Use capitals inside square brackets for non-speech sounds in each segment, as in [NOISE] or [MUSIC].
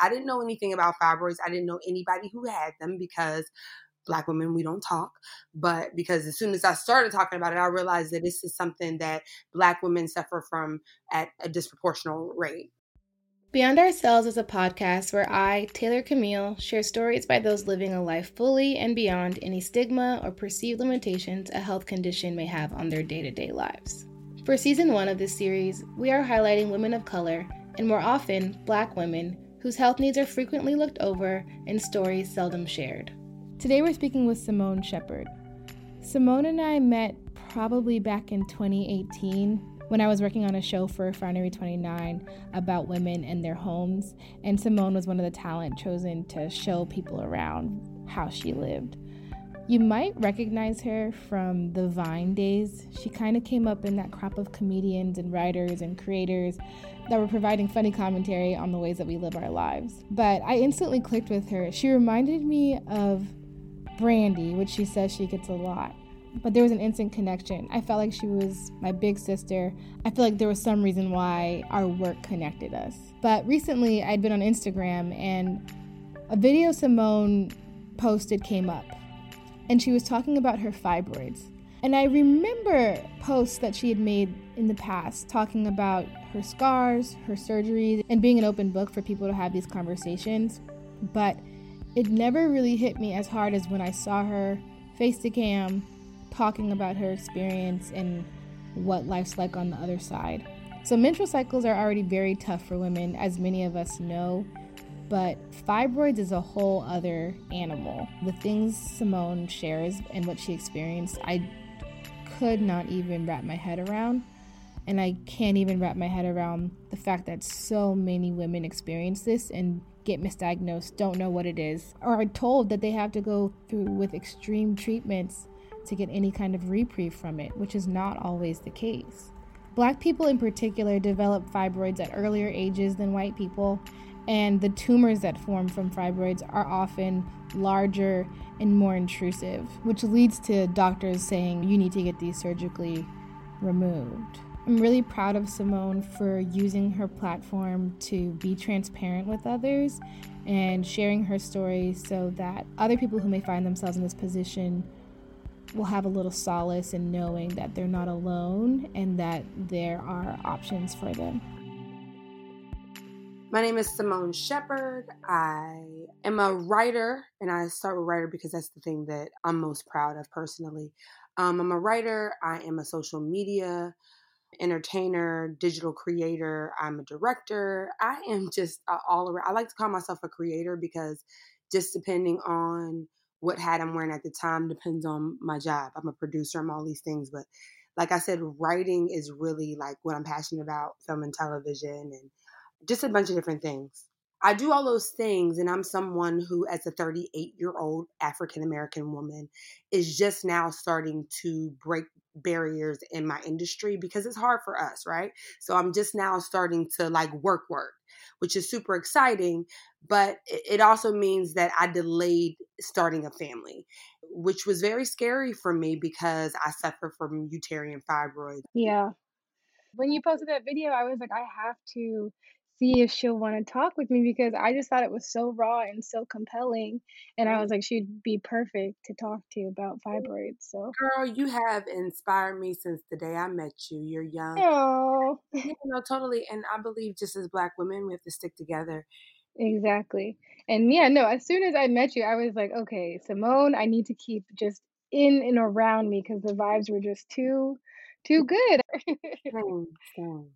I didn't know anything about fibroids. I didn't know anybody who had them because black women we don't talk but because as soon as i started talking about it i realized that this is something that black women suffer from at a disproportional rate Beyond Ourselves is a podcast where I, Taylor Camille, share stories by those living a life fully and beyond any stigma or perceived limitations a health condition may have on their day to day lives. For season one of this series, we are highlighting women of color, and more often, black women, whose health needs are frequently looked over and stories seldom shared. Today we're speaking with Simone Shepard. Simone and I met probably back in 2018 when I was working on a show for Refinery 29 about women and their homes, and Simone was one of the talent chosen to show people around how she lived. You might recognize her from the Vine days. She kind of came up in that crop of comedians and writers and creators that were providing funny commentary on the ways that we live our lives. But I instantly clicked with her. She reminded me of Brandy, which she says she gets a lot but there was an instant connection. I felt like she was my big sister. I feel like there was some reason why our work connected us. But recently, I'd been on Instagram and a video Simone posted came up, and she was talking about her fibroids. And I remember posts that she had made in the past talking about her scars, her surgeries, and being an open book for people to have these conversations. But it never really hit me as hard as when I saw her face to cam talking about her experience and what life's like on the other side. So, menstrual cycles are already very tough for women, as many of us know, but fibroids is a whole other animal. The things Simone shares and what she experienced, I could not even wrap my head around. And I can't even wrap my head around the fact that so many women experience this and get misdiagnosed, don't know what it is, or are told that they have to go through with extreme treatments to get any kind of reprieve from it, which is not always the case. Black people in particular develop fibroids at earlier ages than white people, and the tumors that form from fibroids are often larger and more intrusive, which leads to doctors saying you need to get these surgically removed. I'm really proud of Simone for using her platform to be transparent with others and sharing her story so that other people who may find themselves in this position will have a little solace in knowing that they're not alone and that there are options for them. My name is Simone Shepard. I am a writer, and I start with writer because that's the thing that I'm most proud of personally. Um, I'm a writer, I am a social media entertainer, digital creator, I'm a director. I am [LAUGHS] just all around. I like to call myself a creator because just depending on what hat I'm wearing at the time depends on my job. I'm a producer, I'm all these things, but like I said, writing is really like what I'm passionate about, film and television and just a bunch of different things. I do all those things, and I'm someone who, as a 38 year old African American woman, is just now starting to break barriers in my industry because it's hard for us, right? So I'm just now starting to like work, work which is super exciting. But it also means that I delayed starting a family, which was very scary for me because I suffer from uterine fibroids. Yeah. When you posted that video, I was like, I have to see if she'll want to talk with me because I just thought it was so raw and so compelling. And I was like, she'd be perfect to talk to about fibroids. So, girl, you have inspired me since the day I met you. You're young. Oh, you know, totally. And I believe just as Black women, we have to stick together. Exactly. And yeah, no, as soon as I met you, I was like, okay, Simone, I need to keep just in and around me because the vibes were just too too good. [LAUGHS]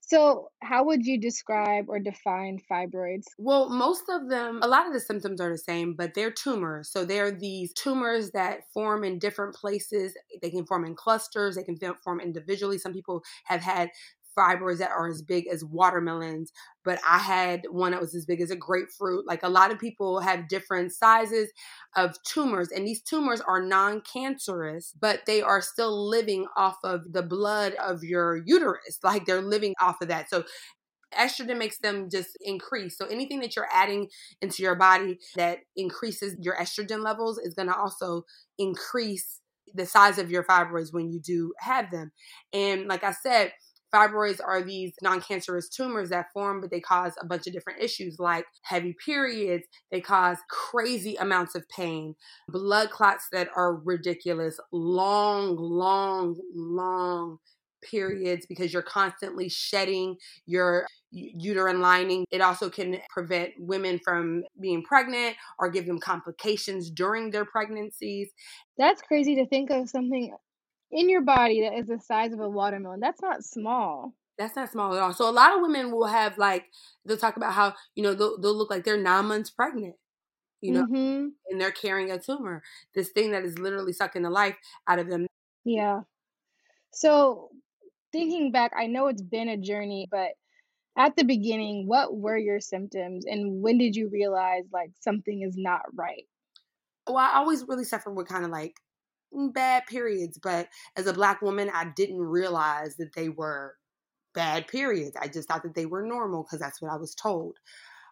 So, how would you describe or define fibroids? Well, most of them, a lot of the symptoms are the same, but they're tumors. So, they're these tumors that form in different places. They can form in clusters, they can form individually. Some people have had fibroids that are as big as watermelons, but I had one that was as big as a grapefruit. Like a lot of people have different sizes of tumors, and these tumors are non cancerous, but they are still living off of the blood of your uterus. Like they're living off of that. So estrogen makes them just increase. So anything that you're adding into your body that increases your estrogen levels is going to also increase the size of your fibroids when you do have them. And like I said, Fibroids are these non cancerous tumors that form, but they cause a bunch of different issues like heavy periods. They cause crazy amounts of pain, blood clots that are ridiculous, long, long, long periods because you're constantly shedding your uterine lining. It also can prevent women from being pregnant or give them complications during their pregnancies. That's crazy to think of something in your body that is the size of a watermelon. That's not small. That's not small at all. So a lot of women will have like they'll talk about how you know they'll, they'll look like they're nine months pregnant, you know, mm-hmm. and they're carrying a tumor, this thing that is literally sucking the life out of them. Yeah. So thinking back, I know it's been a journey, but at the beginning, what were your symptoms and when did you realize like something is not right? Well, I always really suffered with kind of like bad periods, but as a black woman, I didn't realize that they were bad periods. I just thought that they were normal because that's what I was told.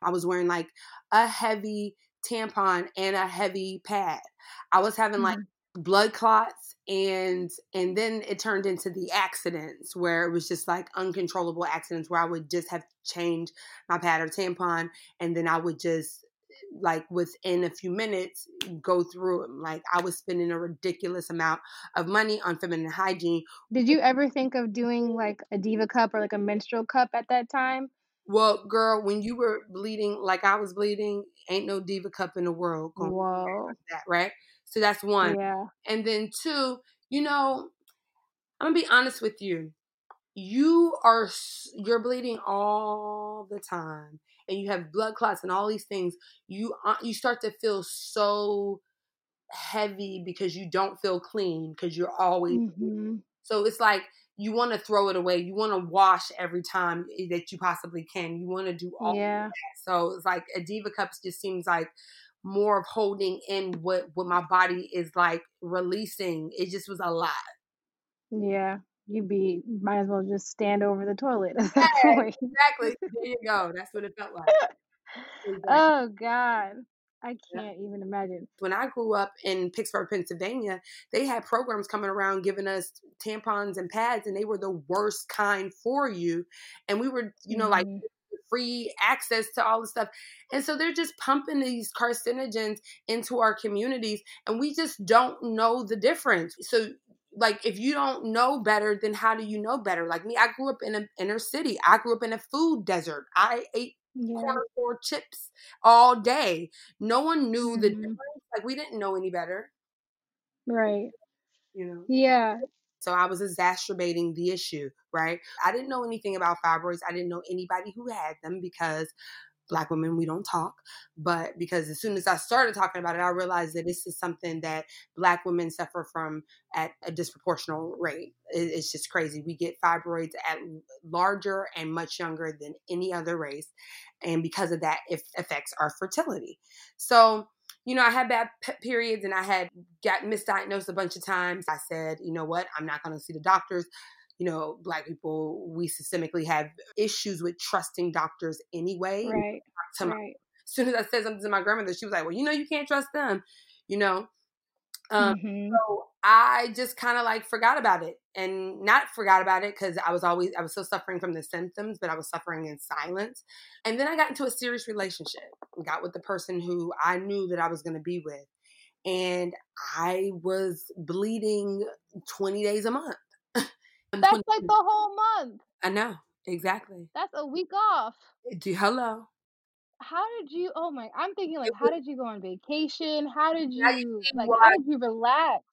I was wearing like a heavy tampon and a heavy pad. I was having like mm-hmm. blood clots and and then it turned into the accidents where it was just like uncontrollable accidents where I would just have changed my pad or tampon and then I would just like within a few minutes go through them like I was spending a ridiculous amount of money on feminine hygiene. Did you ever think of doing like a diva cup or like a menstrual cup at that time? Well, girl, when you were bleeding like I was bleeding, ain't no diva cup in the world going Whoa. [LAUGHS] that, right? So that's one. Yeah. And then two, you know, I'm gonna be honest with you. You are you're bleeding all the time, and you have blood clots and all these things. You you start to feel so heavy because you don't feel clean because you're always. Mm-hmm. So it's like you want to throw it away. You want to wash every time that you possibly can. You want to do all yeah. So it's like a diva cups just seems like more of holding in what what my body is like releasing. It just was a lot. Yeah. You be might as well just stand over the toilet. [LAUGHS] exactly. There you go. That's what it felt like. [LAUGHS] Exactly. Oh God. I can't yeah. even imagine. When I grew up in Pittsburgh, Pennsylvania, they had programs coming around giving us tampons and pads, and they were the worst kind for you. And we were, you know, mm-hmm. like free access to all the stuff. And so they're just pumping these carcinogens into our communities and we just don't know the difference. So like if you don't know better then how do you know better? Like me i grew up in an inner city. I grew up in a food desert. I ate yeah. corner store chips all day. No one knew mm-hmm. the difference. Like we didn't know any better. Right. You know? Yeah. So I was exacerbating the issue, right? I didn't know anything about fibroids. I didn't know anybody who had them because black women we don't talk but because as soon as i started talking about it i realized that this is something that black women suffer from at a disproportional rate it's just crazy we get fibroids at larger and much younger than any other race and because of that it affects our fertility so you know, I had bad periods and I had got misdiagnosed a bunch of times. I said, you know what, I'm not going to see the doctors. You know, black people, we systemically have issues with trusting doctors anyway. Right. To my, right. [LAUGHS] As soon as I said something to my grandmother, she was like, well, you know, you can't trust them, you know. Um, mm-hmm. So I just kind of like forgot about it and not forgot about it because I was always, I was still suffering from the symptoms, but I was suffering in silence. And then I got into a serious relationship, got with the person who I knew that I was going to be with. And I was bleeding 20 days a month. That's like the whole month. I know, exactly. That's a week off. Eh, do hello how did you oh my i'm thinking like how did you go on vacation how did you like how did you relax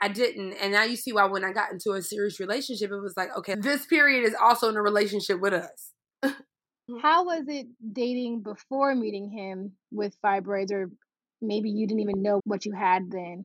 I didn't. And now you see why when I got into a serious relationship, it was like, okay, this period is also in a relationship with us. [LAUGHS] How was it dating before meeting him with fibroids, or maybe you didn't even know what you had then?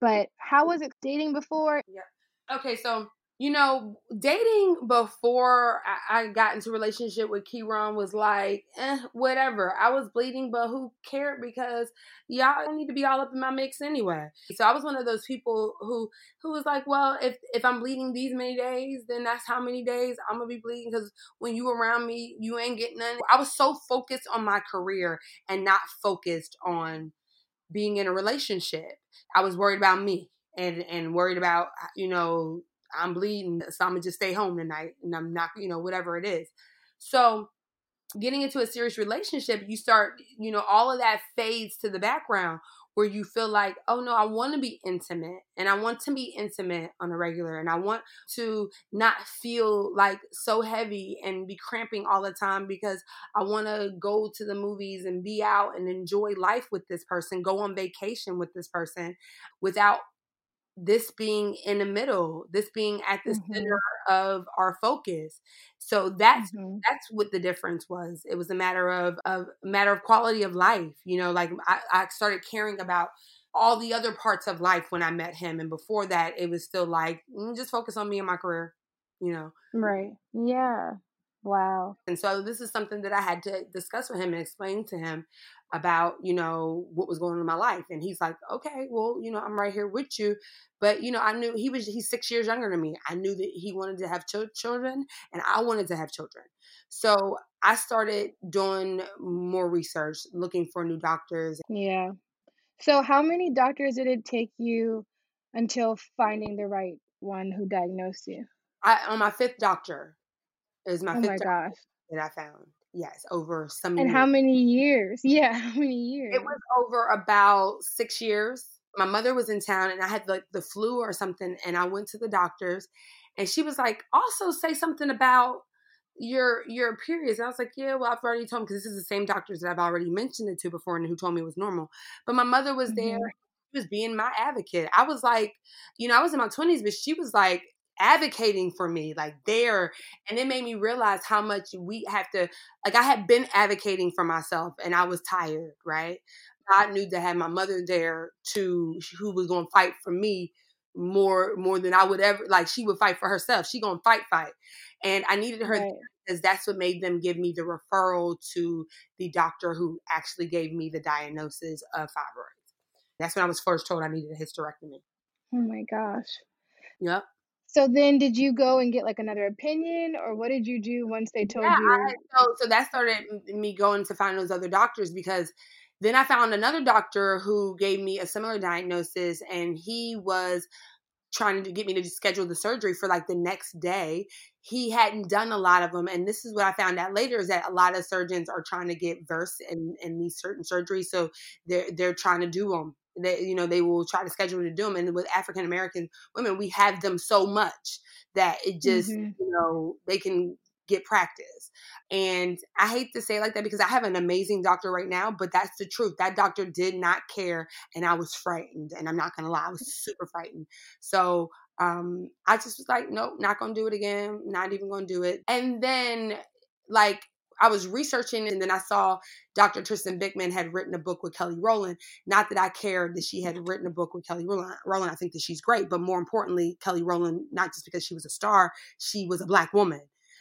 But how was it dating before? Yeah. Okay, so you know, dating before I, got into relationship with Keyron was like, eh, whatever. I was bleeding, but who cared because y'all don't need to be all up in my mix anyway. So I was one of those people who who was like, well, if if I'm bleeding these many days, then that's how many days I'm gonna be bleeding. Because when you around me, you ain't getting none. I was so focused on my career and not focused on being in a relationship. I was worried about me and and worried about you know I'm bleeding, so I'm gonna just stay home tonight and I'm not, you know, whatever it is. So getting into a serious relationship, you start, you know, all of that fades to the background where you feel like, oh no, I want to be intimate and I want to be intimate on a regular and I want to not feel like so heavy and be cramping all the time because I want to go to the movies and be out and enjoy life with this person, go on vacation with this person without this being in the middle, this being at the mm-hmm. center of our focus. So that's mm-hmm. that's what the difference was. It was a matter of of matter of quality of life. You know, like I, I started caring about all the other parts of life when I met him, and before that, it was still like mm, just focus on me and my career. You know, right? Yeah. Wow. And so this is something that I had to discuss with him and explain to him about, you know, what was going on in my life. And he's like, okay, well, you know, I'm right here with you. But, you know, I knew he was, he's six years younger than me. I knew that he wanted to have ch- children and I wanted to have children. So I started doing more research, looking for new doctors. Yeah. So how many doctors did it take you until finding the right one who diagnosed you? I, on my fifth doctor, it was my oh fifth my gosh. that I found. Yes, over some. And years. how many years? [LAUGHS] Yeah, how many years? It was over about six years. My mother was in town, and I had like the flu or something, and I went to the doctors, and she was like, "Also, say something about your your periods." And I was like, "Yeah, well, I've already told him because this is the same doctors that I've already mentioned it to before, and who told me it was normal." But my mother was mm-hmm. there. She was being my advocate. I was like, you know, I was in my twenties, but she was like, advocating for me like there and it made me realize how much we have to like i had been advocating for myself and i was tired right? I knew to have my mother there to who was going to fight for me more more than i would ever like she would fight for herself she gonna fight fight. And i needed her right. because that's what made them give me the referral to the doctor who actually gave me the diagnosis of fibroids. That's when i was first told i needed a hysterectomy. Oh my gosh. Yep so then, did you go and get like another opinion, or what did you do once they told yeah, you? I, so so that started me going to find those other doctors because then I found another doctor who gave me a similar diagnosis, and he was trying to get me to schedule the surgery for like the next day. He hadn't done a lot of them, and this is what I found out later is that a lot of surgeons are trying to get versed in in these certain surgeries, so they're they're trying to do them they you know they will try to schedule to do them and with african american women we have them so much that it just mm-hmm. you know they can get practice. And i hate to say it like that because i have an amazing doctor right now but that's the truth. That doctor did not care and i was frightened and i'm not gonna lie i was super frightened. So um i just was like nope not gonna do it again not even gonna do it. And then like I was researching and then I saw Dr. Tristan Bickman had written a book with Kelly Rowland. Not that I cared that she had written a book with Kelly Rowland. I think that she's great, but more importantly, Kelly Rowland, not just because she was a star, she was a black woman.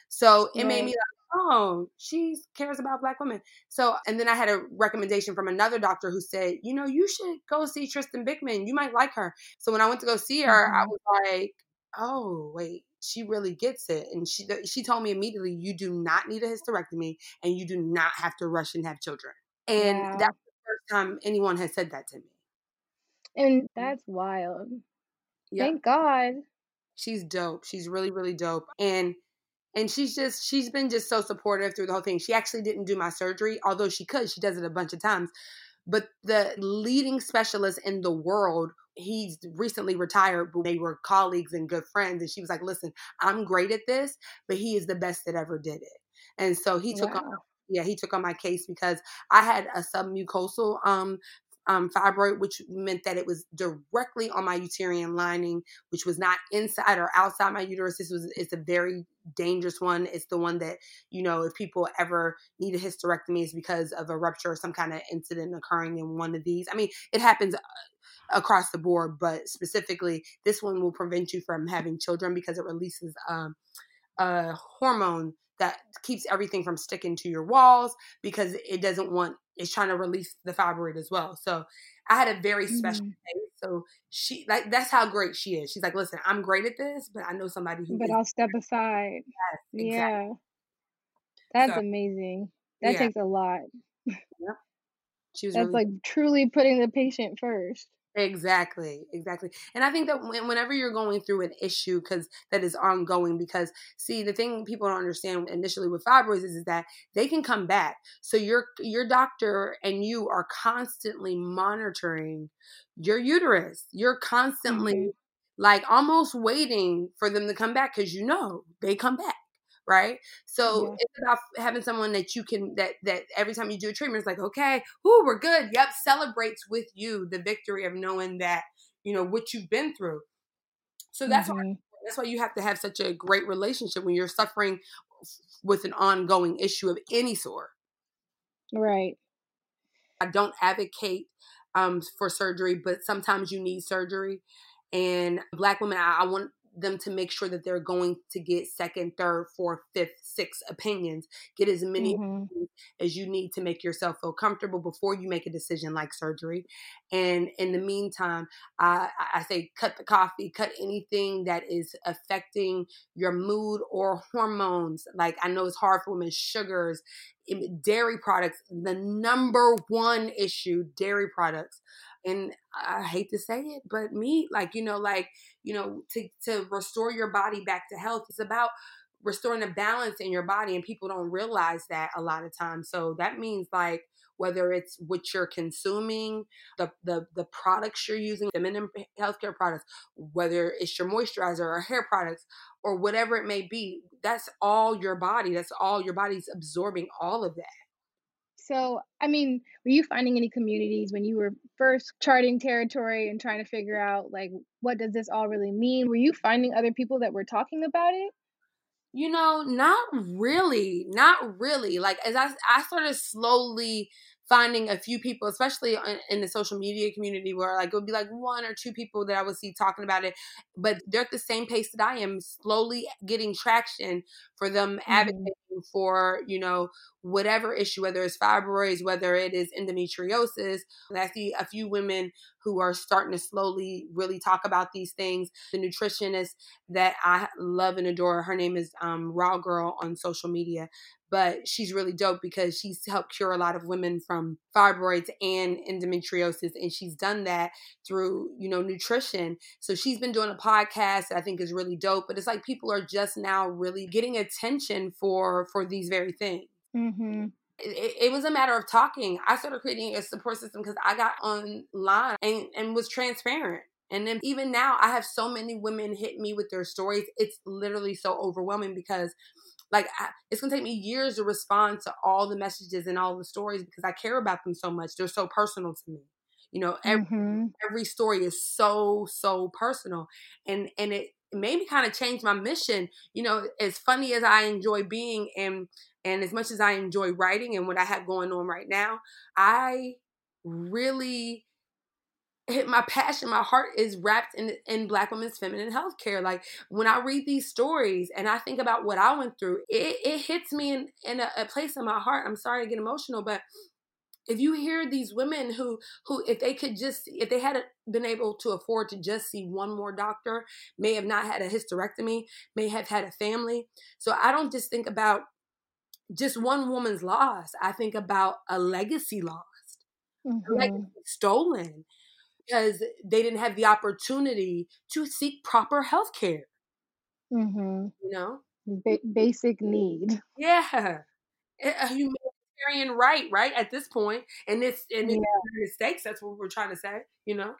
So it right. made me like, oh, she cares about black women. So, and then I had a recommendation from another doctor who said, you know, you should go see Tristan Bickman. You might like her. So when I went to go see her, mm-hmm. I was like, oh, wait, she really gets it. And she she told me immediately, you do not need a hysterectomy and you do not have to rush and have children. And wow. that's the first time anyone has said that to me. And mm. that's wild. Thank God. She's dope. She's really, really dope. And and she's just she's been just so supportive through the whole thing. She actually didn't do my surgery, although she could. She does it a bunch of times. But the leading specialist in the world he's recently retired, but they were colleagues and good friends. And she was like, listen, I'm great at this, but he is the best that ever did it. And so he took wow. on yeah, he took on my case because I had a submucosal um um, fibroid, which meant that it was directly on my uterine lining, which was not inside or outside my uterus. This was it's a very dangerous one. It's the one that you know if people ever need a hysterectomy is because of a rupture or some kind of incident occurring in one of these. I mean, it happens uh, across the board, but specifically, this one will prevent you from having children because it releases um, a hormone that keeps everything from sticking to your walls because it doesn't want it's trying to release the fibroid as well. So I had a very special mm-hmm. So she like that's how great she is. She's like, listen, I'm great at this, but I know somebody who. But I'll step aside. Yes, exactly. Yeah, that's so, amazing. That yeah. takes a lot. Yep. She was that's really- like truly putting the patient first. Exactly, exactly. And I think that whenever you're going through an issue because that is ongoing, because see, the thing people don't understand initially with fibroids is, is that they can come back. So your your doctor and you are constantly monitoring your uterus. You're constantly mm-hmm. like almost waiting for them to come back because you know they come back right? So yeah. it's about having someone that you can that that every time you do a treatment, it's like, okay, whoo, we're good. Yep, celebrates with you the victory of knowing that you know what you've been through. So that's mm-hmm. why that's why you have to have such a great relationship when you're suffering with an ongoing issue of any sort. Right. I don't advocate um, for surgery, but sometimes you need surgery. And black women, I, I want them to make sure that they're going to get second, third, fourth, fifth, sixth opinions. Get as many mm-hmm. as you need to make yourself feel comfortable before you make a decision like surgery. And in the meantime, I, I say cut the coffee, cut anything that is affecting your mood or hormones. Like I know it's hard for women, sugars, dairy products, the number one issue, dairy products and I hate to say it, but me, like, you know, like, you know, to, to restore your body back to health, it's about restoring a balance in your body. And people don't realize that a lot of times. So that means like, whether it's what you're consuming, the, the, the products you're using, feminine healthcare products, whether it's your moisturizer or hair products or whatever it may be, that's all your body. That's all your body's absorbing all of that. So, I mean, were you finding any communities when you were first charting territory and trying to figure out like what does this all really mean? Were you finding other people that were talking about it? You know, not really, not really. Like as I I started slowly finding a few people, especially in the social media community, where like it would be like one or two people that I would see talking about it, but they're at the same pace that I am, slowly getting traction for them mm-hmm. advocating for you know whatever issue, whether it's fibroids, whether it is endometriosis. And I see a few women who are starting to slowly really talk about these things. The nutritionist that I love and adore, her name is um, Raw Girl on social media but she's really dope because she's helped cure a lot of women from fibroids and endometriosis and she's done that through you know nutrition. So she's been doing a podcast that i think is really dope but it's like people are just now really getting attention for for these very things. Mm-hmm. it, it, was a matter of talking. I started creating a support system because i got online and, and was transparent. And then even now i have so many women hit me with their stories. It's literally so overwhelming because like I, it's gonna take me years to respond to all the messages and all the stories because I care about them so much. They're so personal to me. You know, every, mm-hmm. every story is so so personal, and and it made me kind of change my mission. You know, as funny as I enjoy being, and and as much as I enjoy writing and what I have going on right now, I really [LAUGHS] my passion, my heart is wrapped in in Black women's feminine health care. Like when I read these stories and I think about what I went through, it, it hits me in, in a, a place in my heart. I'm sorry to get emotional, but if you hear these women who who if they could just if they had been able to afford to just see one more doctor may have not had a hysterectomy may have had a family so i don't just think about just one woman's loss i think about a legacy lost mm-hmm. a legacy stolen because they didn't have the opportunity to seek proper health care. Mm-hmm. You know? Ba- basic need. Yeah. A humanitarian right, right? At this point. And it's in the United States, that's what we're trying to say, you know?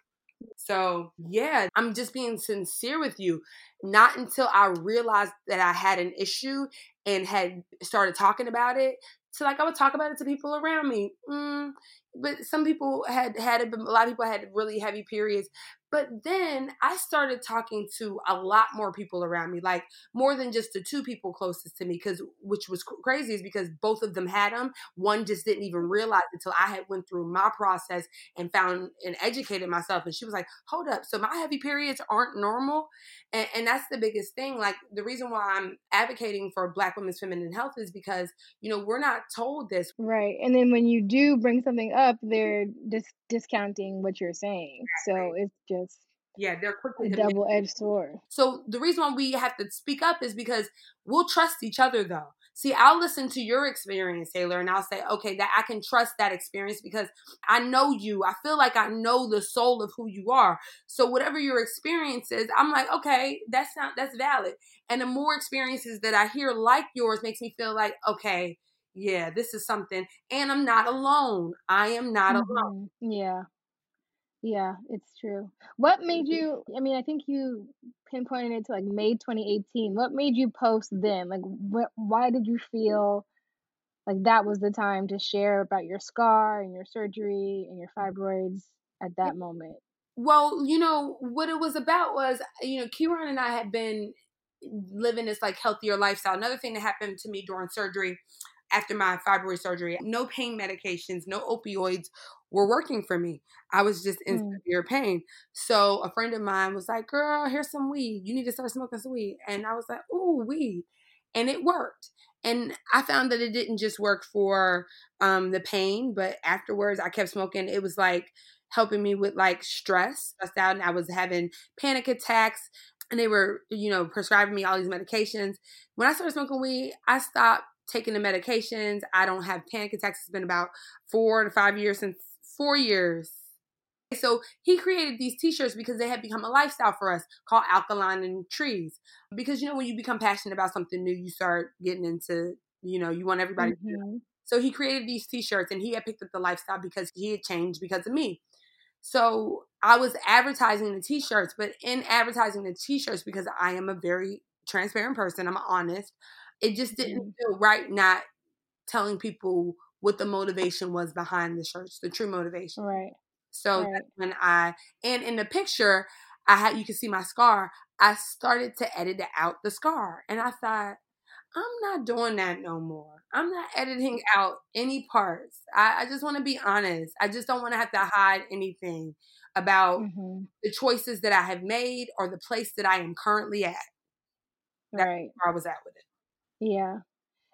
So, yeah, I'm just being sincere with you. Not until I realized that I had an issue and had started talking about it so like I would talk about it to people around me. Mm, but some people had had it, a lot of people had really heavy periods. But then I started talking to a lot more people around me, like more than just the two people closest to me, because which was crazy is because both of them had them. One just didn't even realize until I had went through my process and found and educated myself. And she was like, "Hold up, so my heavy periods aren't normal," and, and that's the biggest thing. Like the reason why I'm advocating for Black women's feminine health is because you know we're not told this, right? And then when you do bring something up, mm-hmm. they're dis- discounting what you're saying. So it's just yeah, they're quickly double edged sword. So the reason why we have to speak up is because we'll trust each other though. See, I'll listen to your experience, Taylor, and I'll say, okay, that I can trust that experience because I know you. I feel like I know the soul of who you are. So whatever your experience is, I'm like, okay, that's not that's valid. And the more experiences that I hear like yours makes me feel like, okay, yeah, this is something. And I'm not alone. I am not mm-hmm. alone. Yeah. Yeah, it's true. What made mm-hmm. you I mean, I think you pinpointed it to like May 2018. What made you post then? Like what why did you feel like that was the time to share about your scar and your surgery and your fibroids at that moment? Well, you know, what it was about was, you know, Kieran and I had been living this like healthier lifestyle. Another thing that happened to me during surgery after my fibroid surgery, no pain medications, no opioids were working for me. I was just in mm. severe pain. So a friend of mine was like, "Girl, here's some weed. You need to start smoking some weed." And I was like, "Ooh, weed," and it worked. And I found that it didn't just work for um, the pain, but afterwards I kept smoking. It was like helping me with like stress, stressed out, and I was having panic attacks. And they were, you know, prescribing me all these medications. When I started smoking weed, I stopped taking the medications. I don't have panic attacks. It's been about four to five years since four years. So he created these t-shirts because they had become a lifestyle for us called Alkaline and Trees. Because you know when you become passionate about something new, you start getting into, you know, you want everybody mm-hmm. to know. So he created these t-shirts and he had picked up the lifestyle because he had changed because of me. So I was advertising the t-shirts, but in advertising the t-shirts because I am a very transparent person, I'm honest. It just didn't feel right not telling people what the motivation was behind the shirts, the true motivation. Right. So right. when I and in the picture, I had you can see my scar. I started to edit out the scar, and I thought, I'm not doing that no more. I'm not editing out any parts. I, I just want to be honest. I just don't want to have to hide anything about mm-hmm. the choices that I have made or the place that I am currently at. That's right. where I was at with it. Yeah.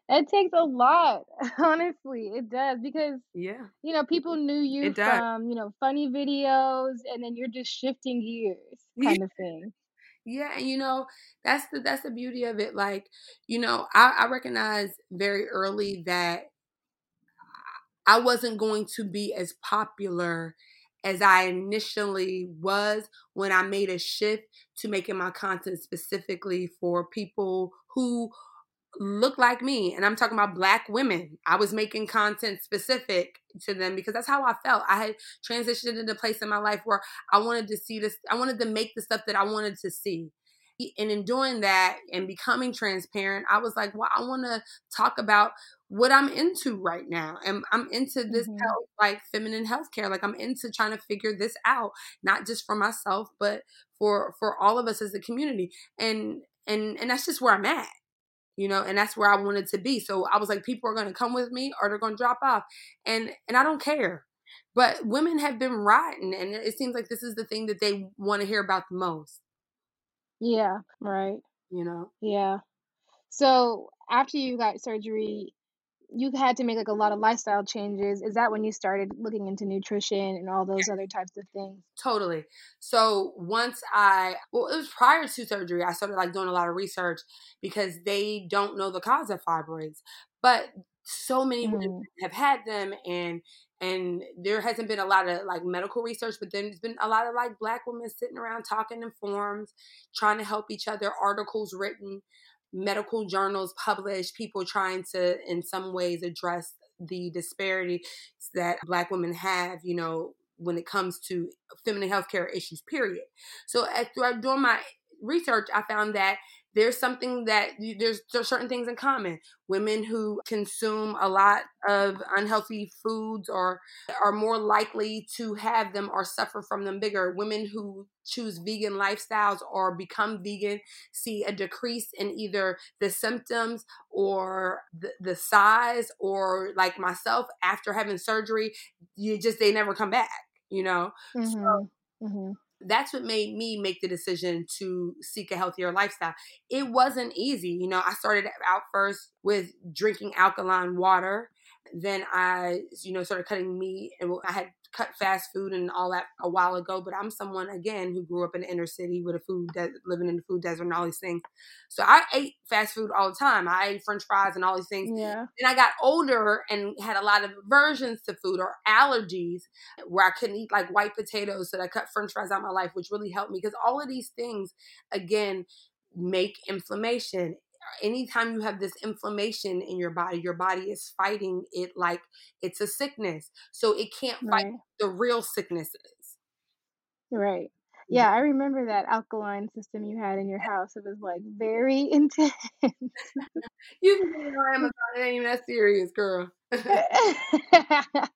It takes a lot, [LAUGHS] honestly. It does because Yeah. you know people knew you It does. from you know funny videos, and then you're just shifting gears, [LAUGHS] kind of thing. Yeah, and you know, that's the that's the beauty of it. Like, you know, I, I recognize very early that I wasn't going to be as popular as I initially was when I made a shift to making my content specifically for people who look like me and i'm talking about black women. I was making content specific to them because that's how i felt. I had transitioned into a place in my life where i wanted to see this i wanted to make the stuff that i wanted to see. And in doing that and becoming transparent i was like well i want to talk about what i'm into right now and i'm into this mm-hmm. health like feminine healthcare like i'm into trying to figure this out not just for myself but for for all of us as a community. And and and that's just where i'm at you know and that's where i wanted to be. So i was like people are going to come with me or they're going to drop off and and i don't care. But women have been rotten and it seems like this is the thing that they want to hear about the most. Yeah right. You know? Yeah. So after you got surgery you had to make like a lot of lifestyle changes. Is that when you started looking into nutrition and all those other types of things? Totally. So once I, well, it was prior to surgery, I started like doing a lot of research because they don't know the cause of fibroids, but so many mm. women have had them and and there hasn't been a lot of like medical research but then there's been a lot of like black women sitting around talking in forums trying to help each other articles written medical journals published, people trying to, in some ways, address the disparities that Black women have, you know, when it comes to feminine healthcare issues, period. So, as, doing my research, I found that there's something that there's, there's certain things in common. Women who consume a lot of unhealthy foods or are more likely to have them or suffer from them bigger. Women who choose vegan lifestyles or become vegan see a decrease in either the symptoms or the, the size or like myself after having surgery, you just they never come back, you know? Mm-hmm. So, mm-hmm that's what made me make the decision to seek a healthier lifestyle. It wasn't easy. You know, I started out first with drinking alkaline water. then I, you know, started cutting meat and I had cut fast food and all that a while ago. But I'm someone again who grew up in the inner city with a food de- living in the food desert and all these things. So I ate fast food all the time. I ate French fries and all these things. Yeah. And I got older and had a lot of aversions to food or allergies where I couldn't eat like white potatoes. So I cut French fries out of my life, which really helped me because all of these things again make inflammation anytime you have this inflammation in your body, your body is fighting it like it's a sickness. So it can't fight Right. the real sicknesses. Right. Yeah, I remember that alkaline system you had in your house. It was like very [LAUGHS] intense. You can say I am about it ain't that serious, girl. [LAUGHS]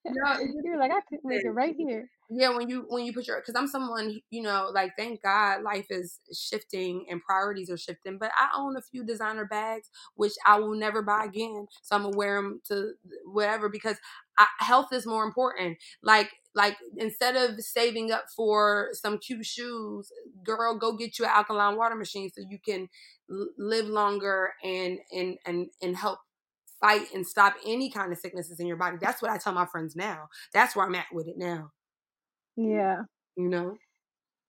no, You're like, I could make it [LAUGHS] right here. yeah when you when you put your because i'm someone you know like thank god life is shifting and priorities are shifting but i own a few designer bags which i will never buy again so i'm gonna wear them to whatever because I, health is more important like like instead of saving up for some cute shoes girl go get you an alkaline water machine so you can l- live longer and and and and help fight and stop any kind of sicknesses in your body that's what i tell my friends now that's where i'm at with it now Yeah. you know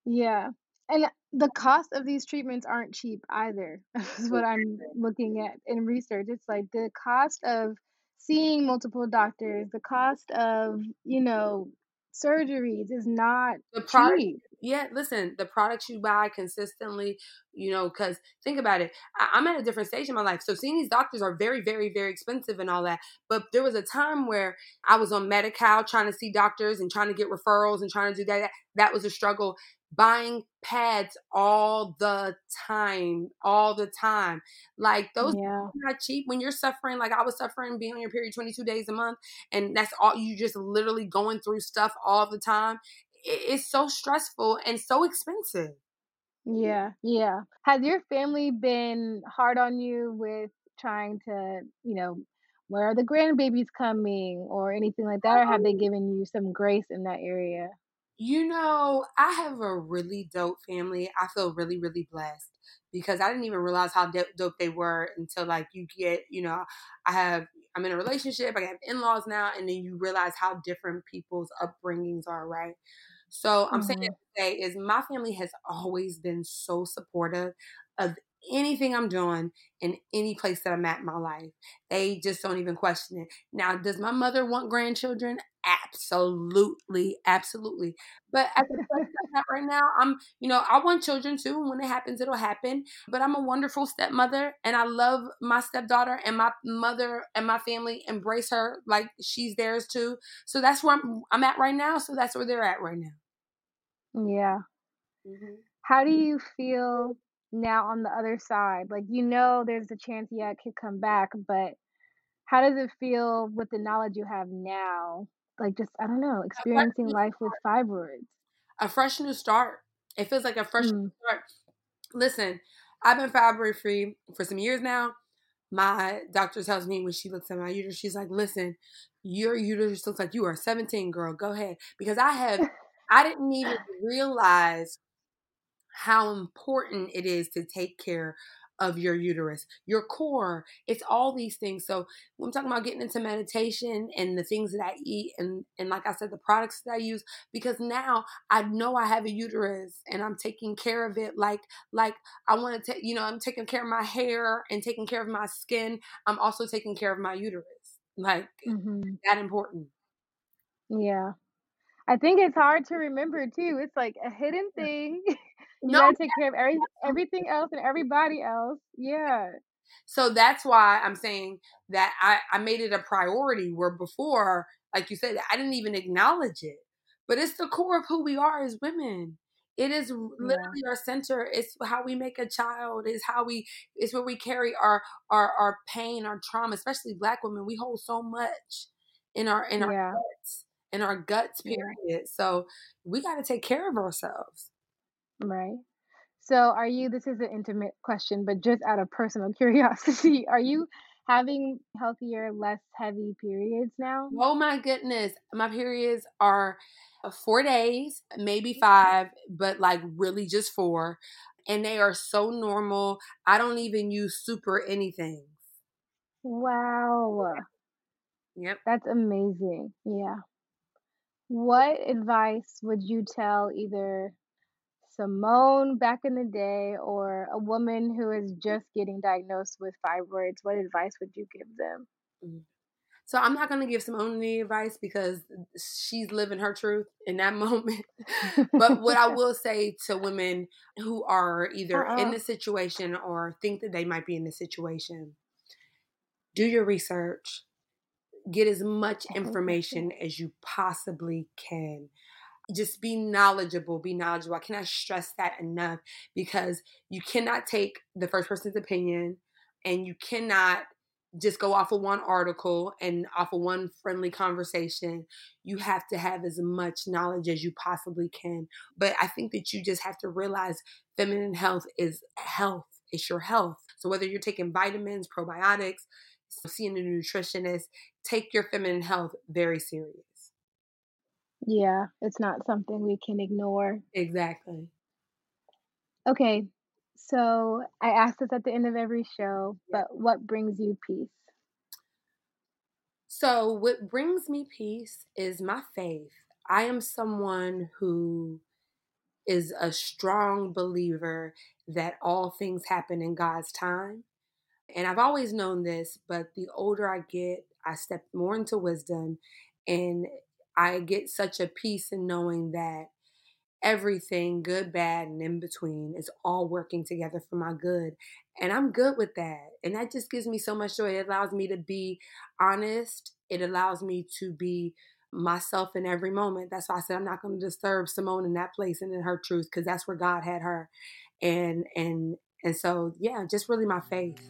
Yeah. And the cost of these treatments aren't cheap either. [LAUGHS] Is what I'm looking at in research. It's like the cost of seeing multiple doctors, the cost of, you know, surgeries is not the product cheap. yeah listen the products you buy consistently you know because think about it I, i'm at a different stage in my life so seeing these doctors are very very very expensive and all that but there was a time where i was on Medi-Cal trying to see doctors and trying to get referrals and trying to do that that was a struggle buying pads all the time all the time like those Yeah. are not cheap when you're suffering like i was suffering being on your period 22 days a month and that's all you just literally going through stuff all the time it- it's so stressful and so expensive Yeah. Yeah. Has your family been hard on you with trying to, you know, where are the grandbabies coming or anything like that? Or have they um given you some grace in that area? You know, I have a really dope family. I feel really, really blessed because I didn't even realize how dope, they were until like you get, you know, I have, I'm in a relationship, I have in laws now, and then you realize how different people's upbringings are, right? So I'm saying Mhm. that to say is my family has always been so supportive of anything I'm doing in any place that I'm at in my life. They just don't even question it. Now, does my mother want grandchildren? Absolutely, absolutely. But at the place I'm at right now, I'm, you know, I want children too. When it happens, it'll happen. But I'm a wonderful stepmother and I love my stepdaughter and my mother and my family embrace her like she's theirs too. So that's where I'm, I'm at right now. So that's where they're at right now. Yeah. Mm-hmm. How do you feel now on the other side? Like, you know, there's a chance, yeah, it could come back, but how does it feel with the knowledge you have now? Like, just, I don't know, experiencing life with fibroids. A fresh new start. It feels like a fresh Mm. new start. Listen, I've been fibroid free for some years now. My doctor tells me when she looks at my uterus, she's like, "Listen, your uterus looks like you are 17, girl. Go ahead." Because I have, [LAUGHS] I didn't even realize how important it is to take care of your uterus, your core. It's all these things. So when I'm talking about getting into meditation and the things that I eat and and like I said, the products that I use, because now I know I have a uterus and I'm taking care of it like like I want to take you know, I'm taking care of my hair and taking care of my skin. I'm also taking care of my uterus. Like Mhm. that important. Yeah. I think it's hard to remember too. It's like a hidden thing. [LAUGHS] you No, gotta take care of every everything else and everybody else. Yeah. So that's why I'm saying that I, I made it a priority where before, like you said, I didn't even acknowledge it. But it's the core of who we are as women. It is r- Yeah. literally our center. It's how we make a child. It's how we. It's where we carry our our our pain, our trauma. Especially Black women, we hold so much in our in our Yeah. guts, in our guts. Yeah. Period. So we got to take care of ourselves. Right. So are you this is an intimate question, but just out of personal [LAUGHS] curiosity, are you having healthier, less heavy periods now? Oh my goodness. My periods are uh, four days, maybe five, but like really just four. And they are so normal. I don't even use super anything. Wow. Yep. That's amazing. Yeah. What advice would you tell either Simone back in the day or a woman who is just getting diagnosed with fibroids? What advice would you give them? Mm. So I'm not going to give Simone any advice because she's living her truth in that [LAUGHS] moment. but what I [LAUGHS] will say to women who are either uh-uh. in the situation or think that they might be in the situation, do your research. Get as much [LAUGHS] information as you possibly can just be knowledgeable be knowledgeable i cannot stress that enough because you cannot take the first person's opinion and you cannot just go off of one article and off of one friendly conversation. You have to have as much knowledge as you possibly can. But I think that you just have to realize feminine health is health, it's your health. So whether you're taking vitamins, probiotics, seeing a nutritionist, take your feminine health very serious. Yeah, it's not something we can ignore. Exactly. Okay, so I ask this at the end of every show, but what brings you peace? So, what brings me peace is my faith. I am someone who is a strong believer that all things happen in God's time. And I've always known this, but the older I get, I step more into wisdom and I get such a peace in knowing that everything, good, bad, and in between, is all working together for my good. And I'm good with that. And that just gives me so much joy. It allows me to be honest, it allows me to be myself in every moment. That's why I said I'm not going to disturb Simone in that place and in her truth because that's where God had her. And and and so yeah, just really my faith.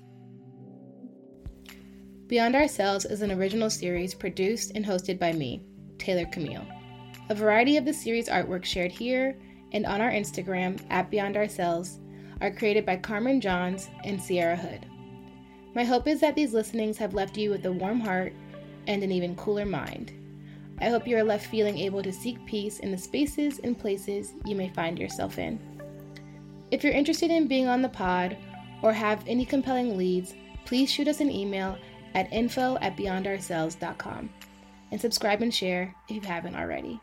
Beyond Ourselves is an original series produced and hosted by me, Taylor Camille. A variety of the series artwork shared here and on our Instagram at Beyond Ourselves are created by Carmen Johns and Sierra Hood. My hope is that these listenings have left you with a warm heart and an even cooler mind. I hope you are left feeling able to seek peace in the spaces and places you may find yourself in. If you're interested in being on the pod or have any compelling leads, please shoot us an email at info at beyondourselves.com and subscribe and share if you haven't already.